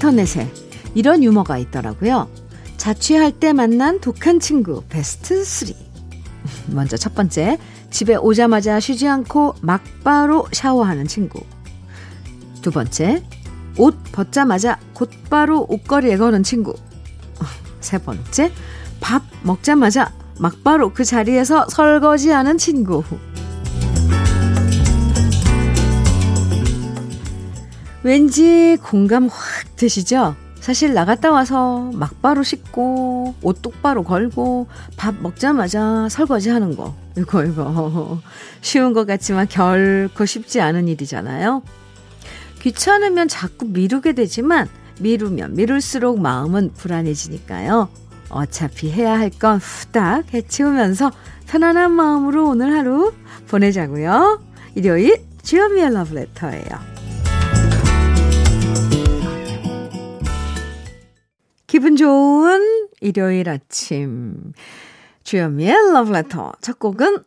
인터넷에 이런 유머가 있더라고요. 자취할 때 만난 독한 친구 베스트 3. 먼저 첫 번째, 집에 오자마자 쉬지 않고 막바로 샤워하는 친구. 두 번째, 옷 벗자마자 곧바로 옷걸이에 거는 친구. 세 번째, 밥 먹자마자 막바로 그 자리에서 설거지하는 친구. 왠지 공감 확 되시죠? 사실 나갔다 와서 막바로 씻고 옷 똑바로 걸고 밥 먹자마자 설거지 하는 거 이거 이거 쉬운 것 같지만 결코 쉽지 않은 일이잖아요. 귀찮으면 자꾸 미루게 되지만 미루면 미룰수록 마음은 불안해지니까요. 어차피 해야 할 건 후딱 해치우면서 편안한 마음으로 오늘 하루 보내자고요. 일요일 주연미의 러브레터예요. 기분 좋은 일요일 아침. 주현미의 러브레터. 첫 곡은,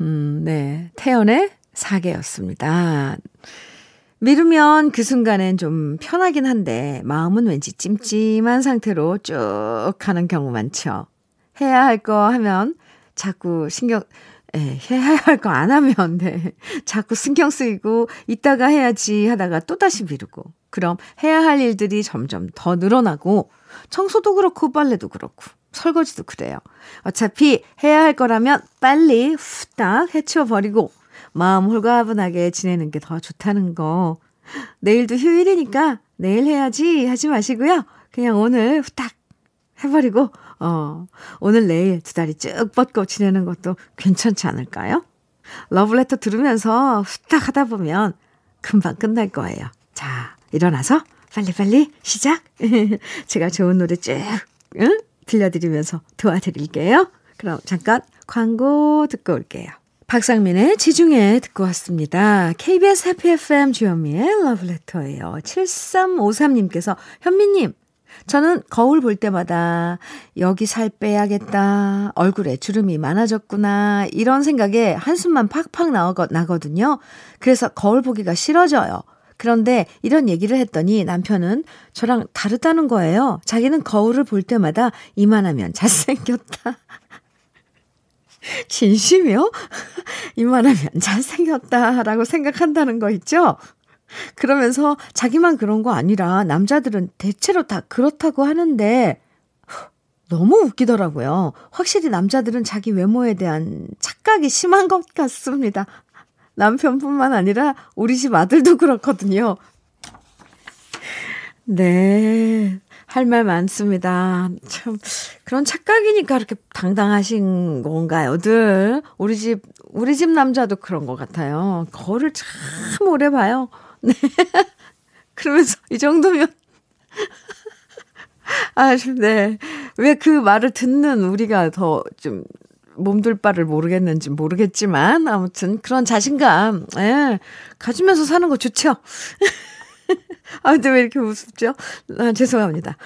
음, 네, 태연의 사계였습니다. 미루면 그 순간엔 좀 편하긴 한데, 마음은 왠지 찜찜한 상태로 쭉 가는 경우 많죠. 해야 할 거 하면 자꾸 신경, 예, 해야 할 거 안 하면, 네. 자꾸 신경 쓰이고, 이따가 해야지 하다가 또다시 미루고, 그럼 해야 할 일들이 점점 더 늘어나고, 청소도 그렇고 빨래도 그렇고 설거지도 그래요. 어차피 해야 할 거라면 빨리 후딱 해치워버리고 마음 홀가분하게 지내는 게 더 좋다는 거. 내일도 휴일이니까 내일 해야지 하지 마시고요. 그냥 오늘 후딱 해버리고, 어, 오늘 내일 두 다리 쭉 뻗고 지내는 것도 괜찮지 않을까요? 러브레터 들으면서 후딱 하다 보면 금방 끝날 거예요. 자, 일어나서 빨리빨리 시작. 제가 좋은 노래 쭉 응? 들려드리면서 도와드릴게요. 그럼 잠깐 광고 듣고 올게요. 박상민의 지중해 듣고 왔습니다. KBS 해피 FM 주현미의 러브레터예요. 7353님께서 현미님 저는 거울 볼 때마다 여기 살 빼야겠다. 얼굴에 주름이 많아졌구나. 이런 생각에 한숨만 팍팍 나거든요. 그래서 거울 보기가 싫어져요. 그런데 이런 얘기를 했더니 남편은 저랑 다르다는 거예요. 자기는 거울을 볼 때마다 이만하면 잘생겼다. 진심이요? 이만하면 잘생겼다라고 생각한다는 거 있죠? 그러면서 자기만 그런 거 아니라 남자들은 대체로 다 그렇다고 하는데 너무 웃기더라고요. 확실히 남자들은 자기 외모에 대한 착각이 심한 것 같습니다. 남편뿐만 아니라 우리 집 아들도 그렇거든요. 네. 할 말 많습니다. 참, 그런 착각이니까 그렇게 당당하신 건가요, 들? 우리 집, 우리 집 남자도 그런 것 같아요. 거를 참 오래 봐요. 네. 그러면서 이 정도면. 아, 네. 왜 그 말을 듣는 우리가 더 좀 몸둘 바를 모르겠는지 모르겠지만 아무튼 그런 자신감 예, 가지면서 사는 거 좋죠. 아 근데 왜 이렇게 우습죠? 아, 죄송합니다.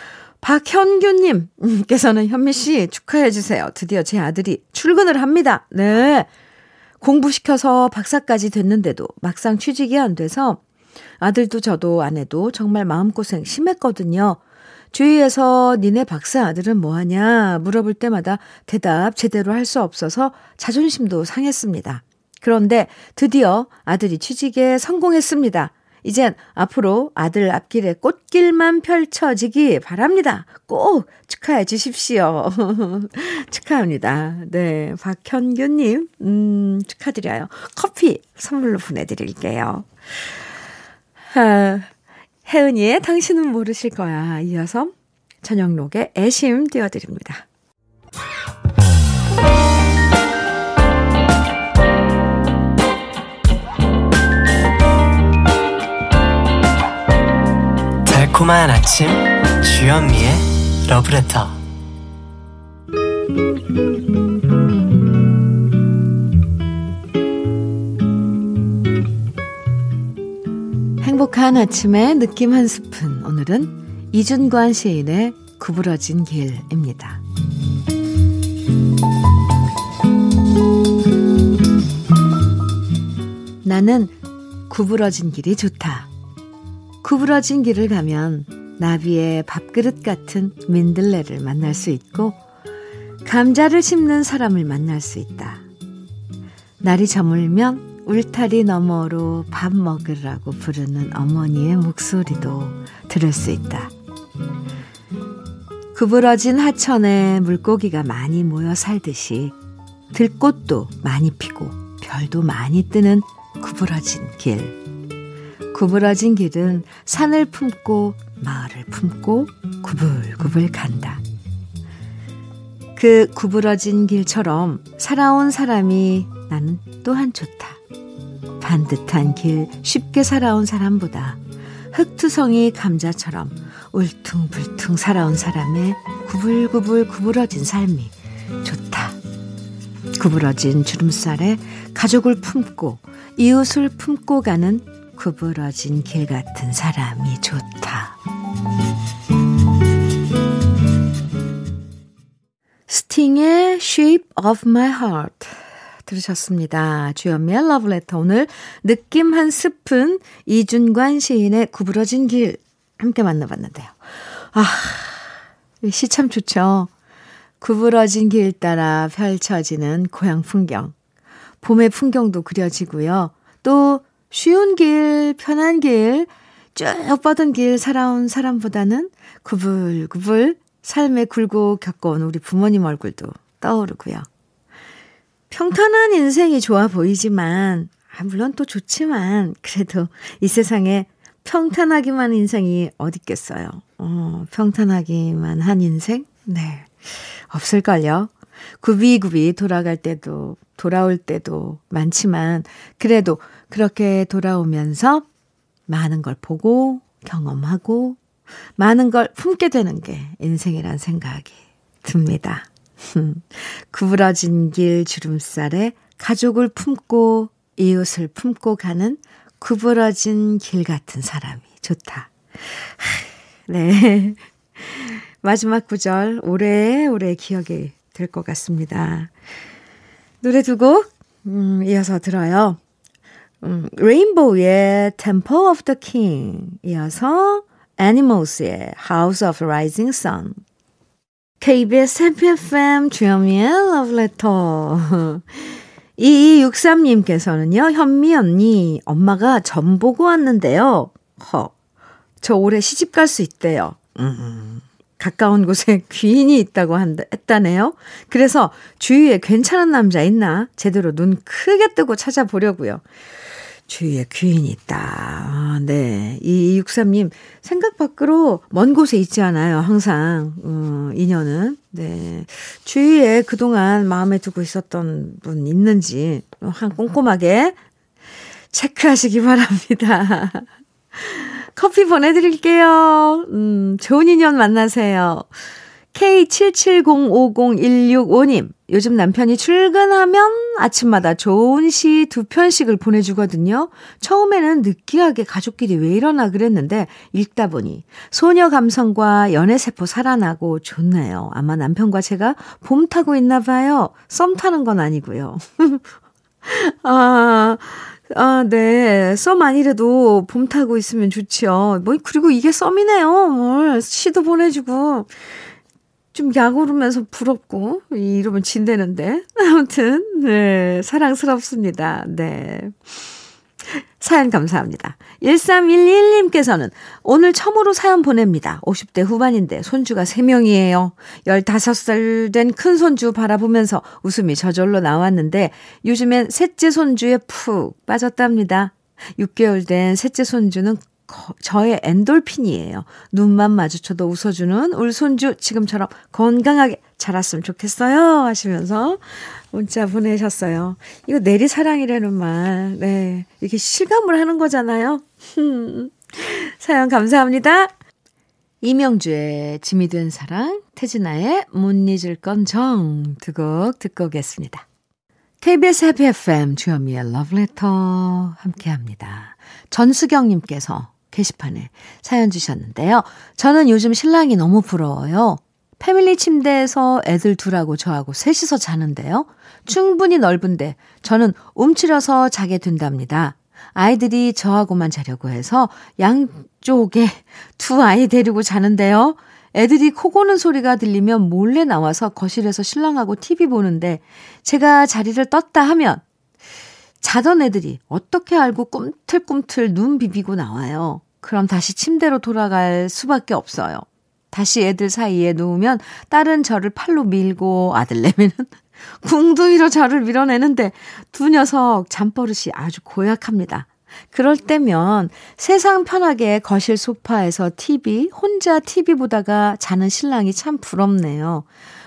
박현규님께서는 현미 씨 축하해 주세요. 드디어 제 아들이 출근을 합니다. 네. 공부시켜서 박사까지 됐는데도 막상 취직이 안 돼서 아들도 저도 아내도 정말 마음고생 심했거든요. 주위에서 니네 박사 아들은 뭐하냐 물어볼 때마다 대답 제대로 할 수 없어서 자존심도 상했습니다. 그런데 드디어 아들이 취직에 성공했습니다. 이젠 앞으로 아들 앞길에 꽃길만 펼쳐지기 바랍니다. 꼭 축하해 주십시오. 축하합니다. 네. 박현규님, 음, 축하드려요. 커피 선물로 보내드릴게요. 아, 혜은이의 당신은 모르실 거야. 이어서 전영록의 애심 띄워드립니다. 달콤한 아침 주현미의 러브레터 행복한 아침의 느낌 한 스푼. 오늘은 이준관 시인의 구부러진 길입니다. 나는 구부러진 길이 좋다. 구부러진 길을 가면 나비의 밥그릇 같은 민들레를 만날 수 있고 감자를 심는 사람을 만날 수 있다. 날이 저물면 울타리 너머로 밥 먹으라고 부르는 어머니의 목소리도 들을 수 있다. 구부러진 하천에 물고기가 많이 모여 살듯이 들꽃도 많이 피고 별도 많이 뜨는 구부러진 길. 구부러진 길은 산을 품고 마을을 품고 구불구불 간다. 그 구부러진 길처럼 살아온 사람이 나는 또한 좋다. 반듯한 길 쉽게 살아온 사람보다 흙투성이 감자처럼 울퉁불퉁 살아온 사람의 구불구불 구부러진 삶이 좋다. 구부러진 주름살에 가족을 품고 이웃을 품고 가는 구부러진 길 같은 사람이 좋다. 스팅의 Shape of My Heart 들으셨습니다. 주연미의 러브레터 오늘 느낌 한 스푼 이준관 시인의 구부러진 길 함께 만나봤는데요. 아, 시 참 좋죠. 구부러진 길 따라 펼쳐지는 고향 풍경. 봄의 풍경도 그려지고요. 또 쉬운 길, 편한 길, 쭉 뻗은 길 살아온 사람보다는 구불구불 삶에 굴고 겪어온 우리 부모님 얼굴도 떠오르고요. 평탄한 인생이 좋아 보이지만, 아, 물론 또 좋지만, 그래도 이 세상에 평탄하기만 인생이 어딨겠어요. 어, 평탄하기만 한 인생? 네. 없을걸요. 굽이굽이 돌아갈 때도, 돌아올 때도 많지만, 그래도 그렇게 돌아오면서 많은 걸 보고, 경험하고, 많은 걸 품게 되는 게 인생이란 생각이 듭니다. 구부러진 길 주름살에 가족을 품고 이웃을 품고 가는 구부러진 길 같은 사람이 좋다. 네. 마지막 구절 오래오래 기억이 될 것 같습니다. 노래 두 곡, 음, 이어서 들어요. 음, 레인보우의 Temple of the King 이어서 Animals의 House of Rising Sun KBS 해피 FM 주현미의 러브레터 2263님께서는요, 현미 언니, 엄마가 점 보고 왔는데요. 허, 저 올해 시집 갈 수 있대요. 음, 가까운 곳에 귀인이 있다고 한다, 했다네요. 그래서 주위에 괜찮은 남자 있나? 제대로 눈 크게 뜨고 찾아보려고요. 주위에 귀인이 있다. 아, 네. 2263님, 생각 밖으로 먼 곳에 있지 않아요. 항상, 어, 인연은. 네. 주위에 그동안 마음에 두고 있었던 분 있는지, 한 꼼꼼하게 체크하시기 바랍니다. 커피 보내드릴게요. 음, 좋은 인연 만나세요. K77050165님, 요즘 남편이 출근하면 아침마다 좋은 시 두 편씩을 보내주거든요. 처음에는 느끼하게 가족끼리 왜 이러나 그랬는데, 읽다 보니 소녀 감성과 연애세포 살아나고 좋네요. 아마 남편과 제가 봄 타고 있나 봐요. 썸 타는 건 아니고요. 아, 아, 네. 썸 아니래도 봄 타고 있으면 좋지요. 뭐, 그리고 이게 썸이네요. 뭘, 시도 보내주고. 좀 약오르면서 부럽고, 이러면 진대는데. 아무튼, 네, 사랑스럽습니다. 네. 사연 감사합니다. 1311님께서는 오늘 처음으로 사연 보냅니다. 50대 후반인데 손주가 3명이에요. 15살 된 큰 손주 바라보면서 웃음이 저절로 나왔는데 요즘엔 셋째 손주에 푹 빠졌답니다. 6개월 된 셋째 손주는 저의 엔돌핀이에요. 눈만 마주쳐도 웃어주는 울 손주 지금처럼 건강하게 자랐으면 좋겠어요. 하시면서 문자 보내셨어요. 이거 내리 사랑이라는 말. 네. 이게 실감을 하는 거잖아요. 사연 감사합니다. 이명주의 짐이 된 사랑, 태진아의 못 잊을 건 정 두 곡 듣고 오겠습니다. KBS 해피 FM 주현미의 러브레터 함께합니다. 전수경님께서 게시판에 사연 주셨는데요. 저는 요즘 신랑이 너무 부러워요. 패밀리 침대에서 애들 둘하고 저하고 셋이서 자는데요. 충분히 넓은데 저는 움츠려서 자게 된답니다. 아이들이 저하고만 자려고 해서 양쪽에 두 아이 데리고 자는데요. 애들이 코 고는 소리가 들리면 몰래 나와서 거실에서 신랑하고 TV 보는데 제가 자리를 떴다 하면 자던 애들이 어떻게 알고 꿈틀꿈틀 눈 비비고 나와요. 그럼 다시 침대로 돌아갈 수밖에 없어요. 다시 애들 사이에 누우면 딸은 저를 팔로 밀고 아들 내미는 궁둥이로 저를 밀어내는데 두 녀석 잠버릇이 아주 고약합니다. 그럴 때면 세상 편하게 거실 소파에서 TV, 혼자 TV 보다가 자는 신랑이 참 부럽네요.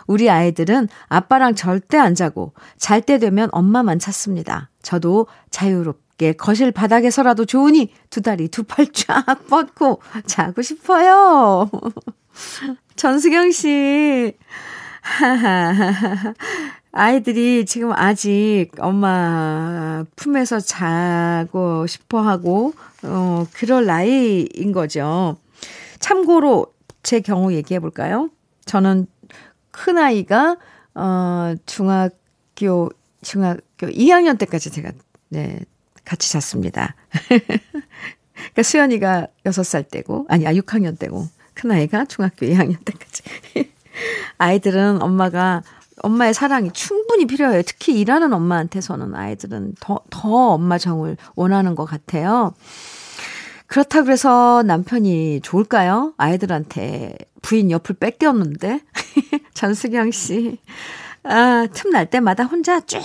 우리 아이들은 아빠랑 절대 안 자고 잘 때 되면 엄마만 찾습니다. 저도 자유롭게 거실 바닥에서라도 좋으니 두 다리 두 팔 쫙 뻗고 자고 싶어요. 전수경 씨. 아이들이 지금 아직 엄마 품에서 자고 싶어 하고, 어, 그럴 나이인 거죠. 참고로 제 경우 얘기해 볼까요? 저는 큰 아이가, 어, 중학교, 중학교 2학년 때까지 제가, 네, 같이 잤습니다. 그러니까 수연이가 6살 때고, 아니, 아, 6학년 때고, 큰 아이가 중학교 2학년 때까지. 아이들은 엄마가 엄마의 사랑이 충분히 필요해요. 특히 일하는 엄마한테서는 아이들은 더, 더 엄마 정을 원하는 것 같아요. 그렇다 그래서 남편이 좋을까요? 아이들한테 부인 옆을 뺏겼는데. 전수경 씨. 아, 틈 날 때마다 혼자 쭉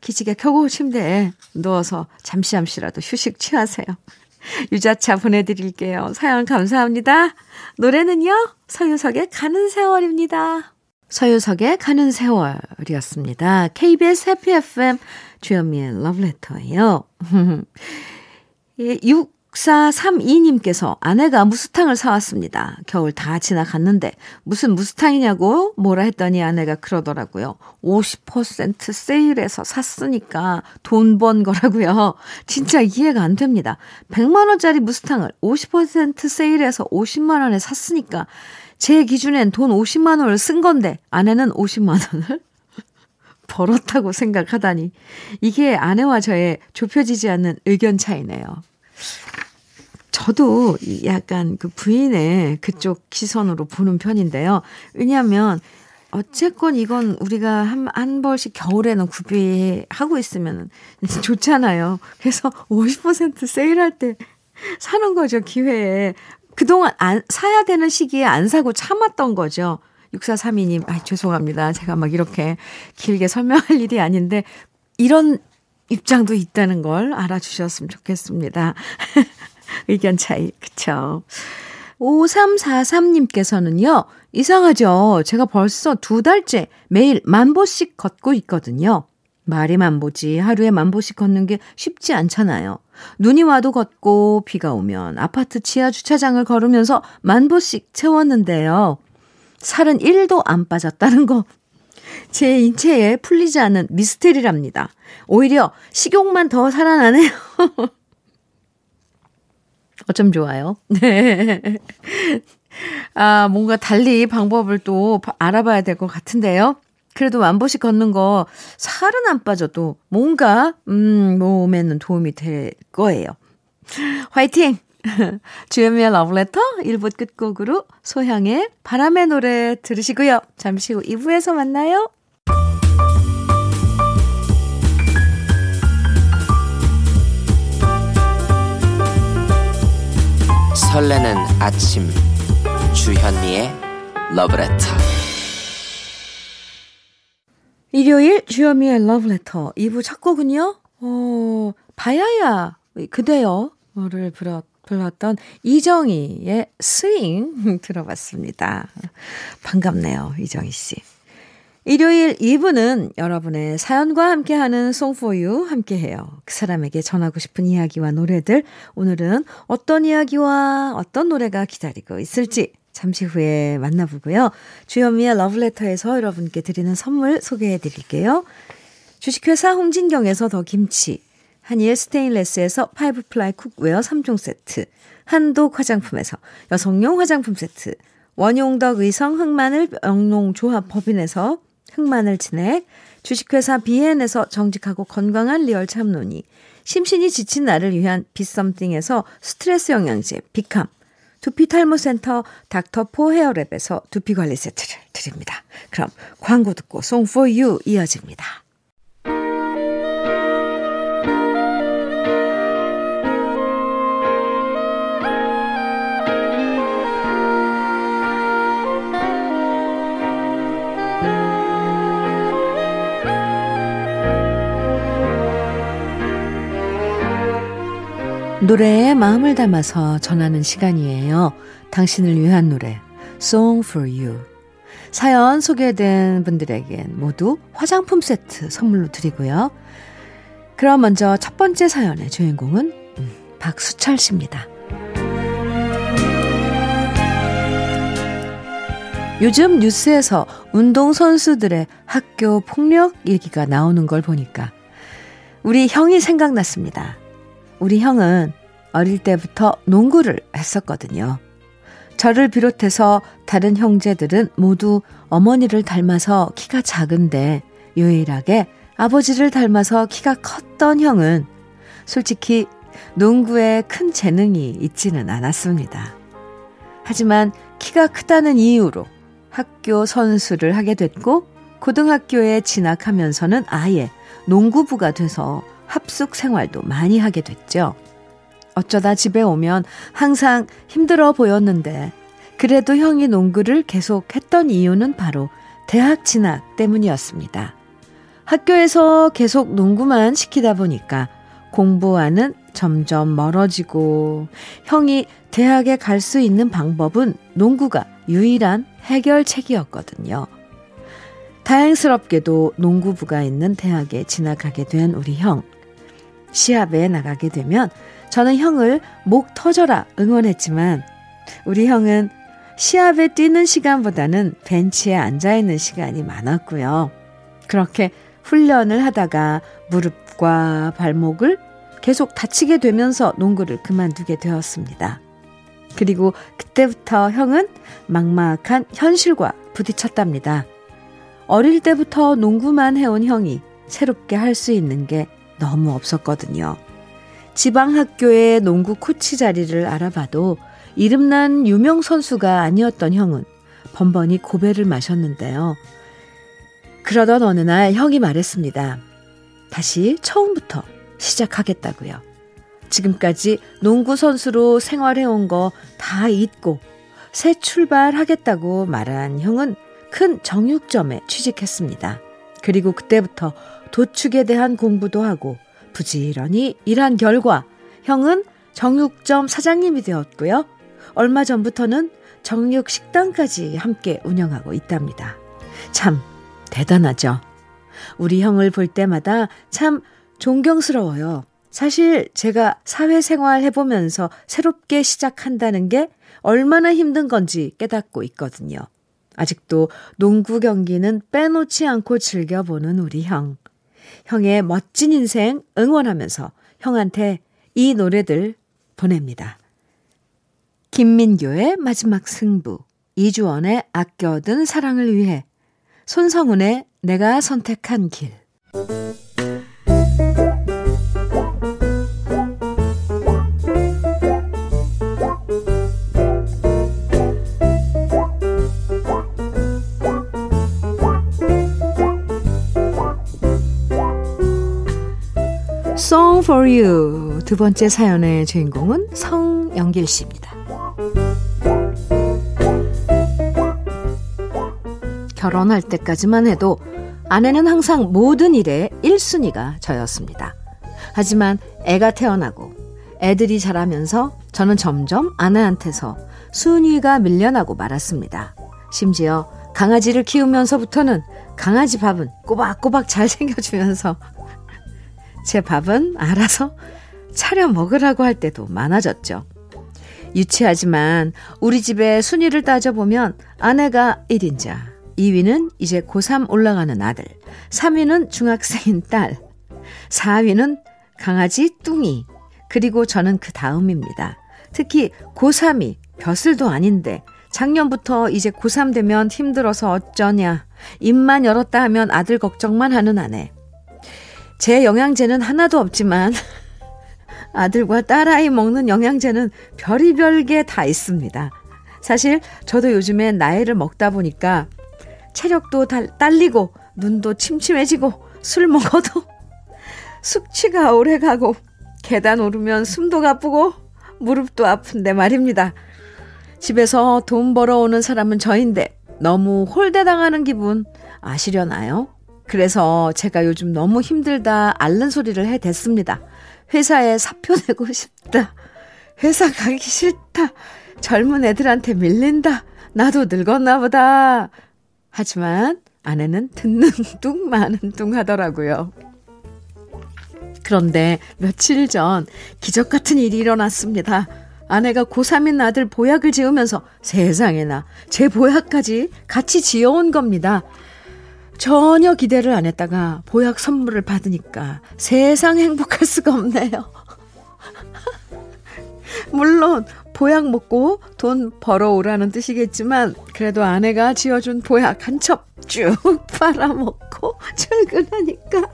기지개 켜고 침대에 누워서 잠시 잠시라도 휴식 취하세요. 유자차 보내드릴게요. 사연 감사합니다. 노래는요, 서유석의 가는 세월입니다. 서유석의 가는 세월이었습니다. KBS 해피 FM 주현미의 러브레터예요. 6432님께서 아내가 무스탕을 사왔습니다. 겨울 다 지나갔는데 무슨 무스탕이냐고 뭐라 했더니 아내가 그러더라고요. 50% 세일해서 샀으니까 돈 번 거라고요. 진짜 이해가 안 됩니다. 100만 원짜리 무스탕을 50% 세일해서 50만 원에 샀으니까 제 기준엔 돈 50만 원을 쓴 건데 아내는 50만 원을 벌었다고 생각하다니 이게 아내와 저의 좁혀지지 않는 의견 차이네요. 저도 약간 그 부인의 그쪽 시선으로 보는 편인데요. 왜냐하면 어쨌건 이건 우리가 한, 한 벌씩 겨울에는 구비하고 있으면 좋잖아요. 그래서 50% 세일할 때 사는 거죠, 기회에. 그동안 안, 사야 되는 시기에 안 사고 참았던 거죠. 6432님, 아, 죄송합니다. 제가 막 이렇게 길게 설명할 일이 아닌데, 이런 입장도 있다는 걸 알아주셨으면 좋겠습니다. 의견 차이, 그쵸. 5343님께서는요, 이상하죠. 제가 벌써 두 달째 매일 만보씩 걷고 있거든요. 말이 만보지 하루에 만보씩 걷는 게 쉽지 않잖아요. 눈이 와도 걷고 비가 오면 아파트 지하 주차장을 걸으면서 만보씩 채웠는데요. 살은 1도 안 빠졌다는 거. 제 인체에 풀리지 않는 미스테리랍니다. 오히려 식욕만 더 살아나네요. 어쩜 좋아요. 네. 아, 뭔가 달리 방법을 또 알아봐야 될 것 같은데요. 그래도 만 보씩 걷는 거 살은 안 빠져도 뭔가 음 몸에는 도움이 될 거예요. 화이팅! 주현미의 러브레터 1부 끝곡으로 소향의 바람의 노래 들으시고요. 잠시 후 2부에서 만나요. 설레는 아침 주현미의 러브레터 일요일 주현미의 러브레터 2부 첫 곡은요. 어, 바야야 그대여를 불렀, 불렀던 이정희의 스윙 들어봤습니다. 반갑네요. 이정희 씨. 일요일 2부는 여러분의 사연과 함께하는 송포유 함께해요. 그 사람에게 전하고 싶은 이야기와 노래들 오늘은 어떤 이야기와 어떤 노래가 기다리고 있을지 잠시 후에 만나보고요. 주현미의 러브레터에서 여러분께 드리는 선물 소개해 드릴게요. 주식회사 홍진경에서 더 김치, 한일 스테인레스에서 five ply cookware 3종 세트, 한독 화장품에서 여성용 화장품 세트, 원용덕 의성 흑마늘 영농조합 법인에서 흑마늘 진액, 주식회사 비엔에서 정직하고 건강한 리얼 참논이, 심신이 지친 나를 위한 비썸띵에서 스트레스 영양제 비캄, 두피 탈모 센터 닥터 포 헤어랩에서 두피 관리 세트를 드립니다. 그럼 광고 듣고 송 for you 이어집니다. 노래에 마음을 담아서 전하는 시간이에요. 당신을 위한 노래 Song for You 사연 소개된 분들에겐 모두 화장품 세트 선물로 드리고요. 그럼 먼저 첫 번째 사연의 주인공은 음, 박수철 씨입니다. 요즘 뉴스에서 운동선수들의 학교 폭력 얘기가 나오는 걸 보니까 우리 형이 생각났습니다. 우리 형은 어릴 때부터 농구를 했었거든요. 저를 비롯해서 다른 형제들은 모두 어머니를 닮아서 키가 작은데 유일하게 아버지를 닮아서 키가 컸던 형은 솔직히 농구에 큰 재능이 있지는 않았습니다. 하지만 키가 크다는 이유로 학교 선수를 하게 됐고 고등학교에 진학하면서는 아예 농구부가 돼서 합숙 생활도 많이 하게 됐죠. 어쩌다 집에 오면 항상 힘들어 보였는데 그래도 형이 농구를 계속 했던 이유는 바로 대학 진학 때문이었습니다. 학교에서 계속 농구만 시키다 보니까 공부와는 점점 멀어지고 형이 대학에 갈 수 있는 방법은 농구가 유일한 해결책이었거든요. 다행스럽게도 농구부가 있는 대학에 진학하게 된 우리 형. 시합에 나가게 되면 저는 형을 목 터져라 응원했지만 우리 형은 시합에 뛰는 시간보다는 벤치에 앉아 있는 시간이 많았고요. 그렇게 훈련을 하다가 무릎과 발목을 계속 다치게 되면서 농구를 그만두게 되었습니다. 그리고 그때부터 형은 막막한 현실과 부딪혔답니다. 어릴 때부터 농구만 해온 형이 새롭게 할 수 있는 게 너무 없었거든요. 지방 학교의 농구 코치 자리를 알아봐도 이름난 유명 선수가 아니었던 형은 번번이 고배를 마셨는데요. 그러던 어느 날 형이 말했습니다. 다시 처음부터 시작하겠다고요. 지금까지 농구 선수로 생활해온 거 다 잊고 새 출발하겠다고 말한 형은 큰 정육점에 취직했습니다. 그리고 그때부터 도축에 대한 공부도 하고 부지런히 일한 결과 형은 정육점 사장님이 되었고요. 얼마 전부터는 정육 식당까지 함께 운영하고 있답니다. 참 대단하죠. 우리 형을 볼 때마다 참 존경스러워요. 사실 제가 사회생활 해보면서 새롭게 시작한다는 게 얼마나 힘든 건지 깨닫고 있거든요. 아직도 농구 경기는 빼놓지 않고 즐겨보는 우리 형. 형의 멋진 인생 응원하면서 형한테 이 노래들 보냅니다. 김민교의 마지막 승부, 이주원의 아껴둔 사랑을 위해, 손성훈의 내가 선택한 길. Song for You 두 번째 사연의 주인공은 성영길 씨입니다. 결혼할 때까지만 해도 아내는 항상 모든 일에 1순위가 저였습니다. 하지만 애가 태어나고 애들이 자라면서 저는 점점 아내한테서 순위가 밀려나고 말았습니다. 심지어 강아지를 키우면서부터는 강아지 밥은 꼬박꼬박 잘 챙겨주면서 제 밥은 알아서 차려 먹으라고 할 때도 많아졌죠. 유치하지만 우리 집의 순위를 따져보면 아내가 1인자, 2위는 이제 고3 올라가는 아들, 3위는 중학생인 딸, 4위는 강아지 뚱이, 그리고 저는 그 다음입니다. 특히 고3이 벼슬도 아닌데 작년부터 이제 고3 되면 힘들어서 어쩌냐, 입만 열었다 하면 아들 걱정만 하는 아내. 제 영양제는 하나도 없지만 아들과 딸아이 먹는 영양제는 별의별 게 다 있습니다. 사실 저도 요즘에 나이를 먹다 보니까 체력도 달, 딸리고 눈도 침침해지고 술 먹어도 숙취가 오래 가고 계단 오르면 숨도 가쁘고 무릎도 아픈데 말입니다. 집에서 돈 벌어오는 사람은 저인데 너무 홀대당하는 기분 아시려나요? 그래서 제가 요즘 너무 힘들다 앓는 소리를 해댔습니다. 회사에 사표 내고 싶다. 회사 가기 싫다. 젊은 애들한테 밀린다. 나도 늙었나 보다. 하지만 아내는 듣는 뚱 마는 뚱 하더라고요. 그런데 며칠 전 기적 같은 일이 일어났습니다. 아내가 고3인 아들 보약을 지으면서 세상에나 제 보약까지 같이 지어온 겁니다. 전혀 기대를 안 했다가 보약 선물을 받으니까 세상 행복할 수가 없네요. 물론 보약 먹고 돈 벌어오라는 뜻이겠지만 그래도 아내가 지어준 보약 한 첩 쭉 빨아먹고 출근하니까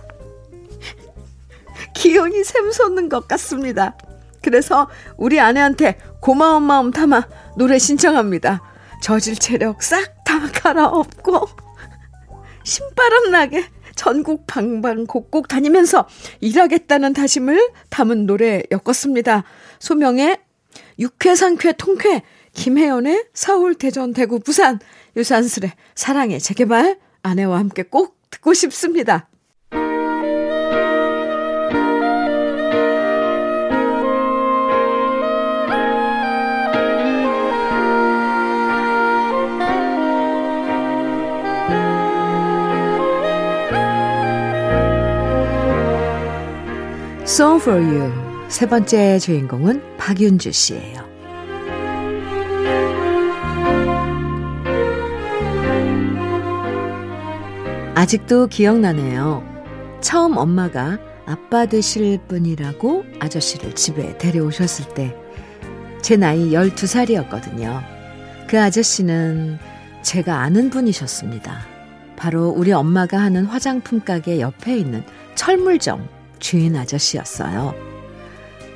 기운이 샘솟는 것 같습니다. 그래서 우리 아내한테 고마운 마음 담아 노래 신청합니다. 저질 체력 싹 다 갈아엎고 신바람 나게 전국 방방 곡곡 다니면서 일하겠다는 다짐을 담은 노래 엮었습니다. 소명의 육회, 상쾌, 통쾌, 김혜연의 서울, 대전, 대구, 부산, 유산슬의 사랑의 재개발, 아내와 함께 꼭 듣고 싶습니다. Song for You 세 번째 주인공은 박윤주 씨예요. 아직도 기억나네요. 처음 엄마가 아빠 되실 분이라고 아저씨를 집에 데려오셨을 때 제 나이 12살이었거든요. 그 아저씨는 제가 아는 분이셨습니다. 바로 우리 엄마가 하는 화장품 가게 옆에 있는 철물점 주인 아저씨였어요.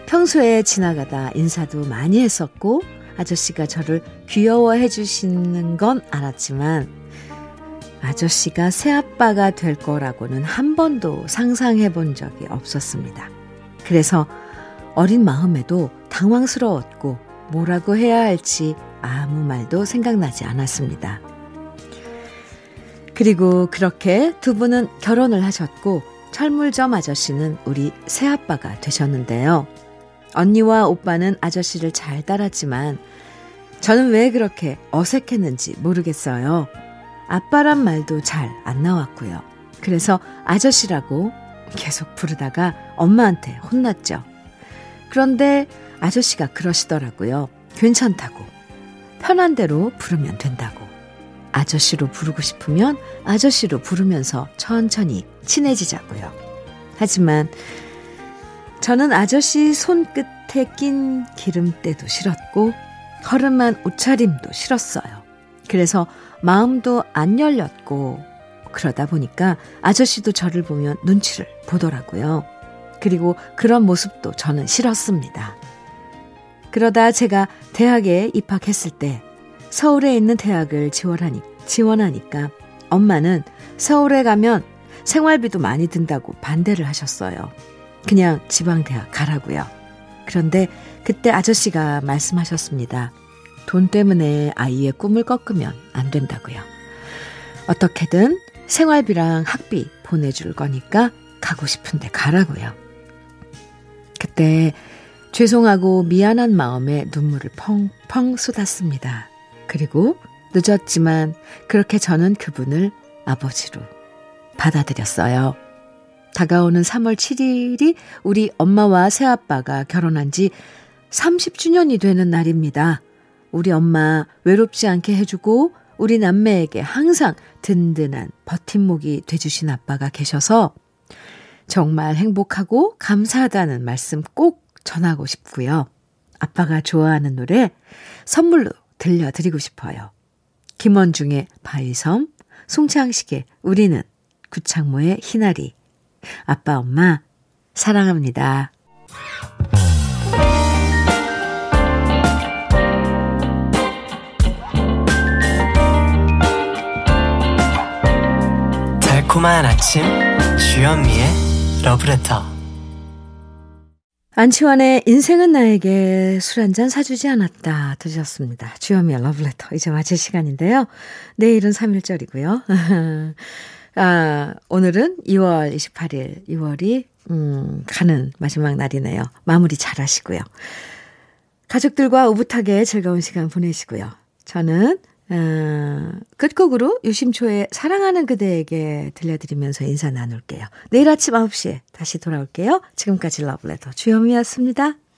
평소에 지나가다 인사도 많이 했었고 아저씨가 저를 귀여워해 주시는 건 알았지만 아저씨가 새아빠가 될 거라고는 한 번도 상상해 본 적이 없었습니다. 그래서 어린 마음에도 당황스러웠고 뭐라고 해야 할지 아무 말도 생각나지 않았습니다. 그리고 그렇게 두 분은 결혼을 하셨고 철물점 아저씨는 우리 새아빠가 되셨는데요. 언니와 오빠는 아저씨를 잘 따랐지만 저는 왜 그렇게 어색했는지 모르겠어요. 아빠란 말도 잘 안 나왔고요. 그래서 아저씨라고 계속 부르다가 엄마한테 혼났죠. 그런데 아저씨가 그러시더라고요. 괜찮다고. 편한 대로 부르면 된다고. 아저씨로 부르고 싶으면 아저씨로 부르면서 천천히 친해지자고요. 하지만 저는 아저씨 손끝에 낀 기름때도 싫었고 허름한 옷차림도 싫었어요. 그래서 마음도 안 열렸고 그러다 보니까 아저씨도 저를 보면 눈치를 보더라고요. 그리고 그런 모습도 저는 싫었습니다. 그러다 제가 대학에 입학했을 때 서울에 있는 대학을 지원하니, 지원하니까 엄마는 서울에 가면 생활비도 많이 든다고 반대를 하셨어요. 그냥 지방대학 가라고요. 그런데 그때 아저씨가 말씀하셨습니다. 돈 때문에 아이의 꿈을 꺾으면 안 된다고요. 어떻게든 생활비랑 학비 보내줄 거니까 가고 싶은데 가라고요. 그때 죄송하고 미안한 마음에 눈물을 펑펑 쏟았습니다. 그리고 늦었지만 그렇게 저는 그분을 아버지로 받아들였어요. 다가오는 3월 7일이 우리 엄마와 새아빠가 결혼한 지 30주년이 되는 날입니다. 우리 엄마 외롭지 않게 해주고 우리 남매에게 항상 든든한 버팀목이 돼주신 아빠가 계셔서 정말 행복하고 감사하다는 말씀 꼭 전하고 싶고요. 아빠가 좋아하는 노래 선물로 들려드리고 싶어요. 김원중의 바위섬, 송창식의 우리는, 구창모의 희나리, 아빠, 엄마, 사랑합니다. 달콤한 아침, 주현미의 러브레터. 안치환의 인생은 나에게 술 한 잔 사주지 않았다 들으셨습니다. 주현미의 러브레터 이제 마칠 시간인데요. 내일은 3일절이고요. 아, 오늘은 2월 28일 2월이 음, 가는 마지막 날이네요. 마무리 잘 하시고요. 가족들과 오붓하게 즐거운 시간 보내시고요. 저는 어, 끝곡으로 유심초의 사랑하는 그대에게 들려드리면서 인사 나눌게요. 내일 아침 9시에 다시 돌아올게요. 지금까지 러브레터 주현미였습니다.